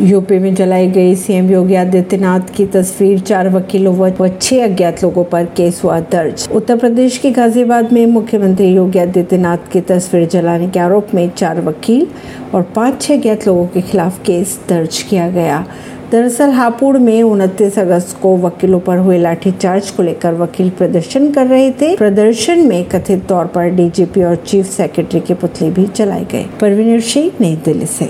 UP में जलाई गई सीएम योगी आदित्यनाथ की तस्वीर चार वकीलों व छह अज्ञात लोगों पर केस हुआ दर्ज। उत्तर प्रदेश के गाजियाबाद में मुख्यमंत्री योगी आदित्यनाथ की तस्वीर जलाने के आरोप में चार वकील और पाँच छह अज्ञात लोगों के खिलाफ केस दर्ज किया गया। दरअसल हापुड़ में उनतीस अगस्त को वकीलों पर हुए लाठीचार्ज को लेकर वकील प्रदर्शन कर रहे थे। प्रदर्शन में कथित तौर पर डीजीपी और चीफ सेक्रेटरी के पुतले भी जलाए गए। परवीन सिंह, नई दिल्ली से।